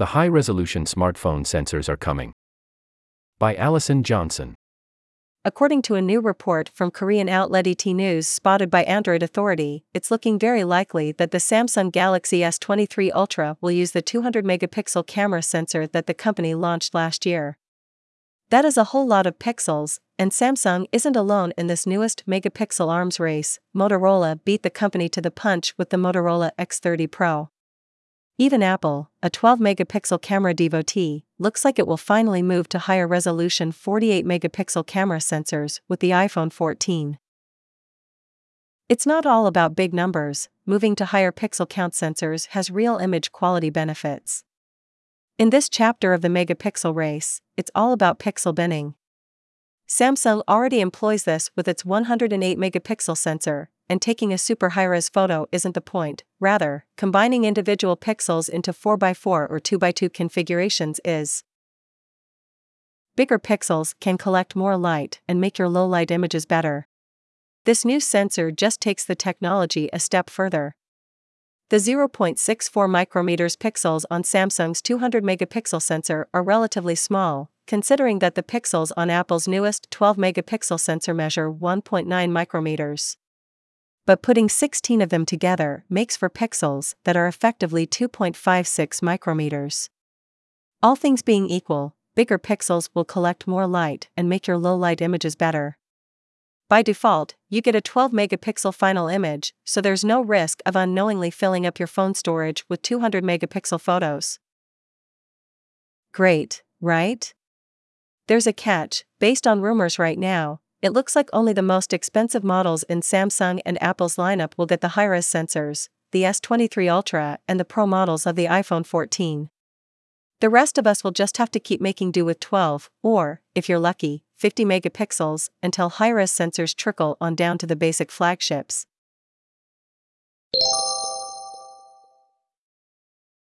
The high resolution smartphone sensors are coming. By Allison Johnson. According to a new report from Korean outlet ET News spotted by Android Authority, it's looking very likely that the Samsung Galaxy S23 Ultra will use the 200 megapixel camera sensor that the company launched last year. That is a whole lot of pixels, and Samsung isn't alone in this newest megapixel arms race. Motorola beat the company to the punch with the Motorola X30 Pro. Even Apple, a 12 megapixel camera devotee, looks like it will finally move to higher resolution 48 megapixel camera sensors with the iPhone 14. It's not all about big numbers, moving to higher pixel count sensors has real image quality benefits. In this chapter of the megapixel race, it's all about pixel binning. Samsung already employs this with its 108 megapixel sensor, and taking a super high res photo isn't the point, rather, combining individual pixels into 4x4 or 2x2 configurations is. Bigger pixels can collect more light and make your low light images better. This new sensor just takes the technology a step further. The 0.64 micrometers pixels on Samsung's 200 megapixel sensor are relatively small, considering that the pixels on Apple's newest 12 megapixel sensor measure 1.9 micrometers. But putting 16 of them together makes for pixels that are effectively 2.56 micrometers. All things being equal, bigger pixels will collect more light and make your low light images better. By default, you get a 12 megapixel final image, so there's no risk of unknowingly filling up your phone storage with 200 megapixel photos. Great, right? There's a catch, based on rumors right now, it looks like only the most expensive models in Samsung and Apple's lineup will get the high-res sensors, the S23 Ultra and the Pro models of the iPhone 14. The rest of us will just have to keep making do with 12, or, if you're lucky, 50 megapixels, until high res sensors trickle on down to the basic flagships.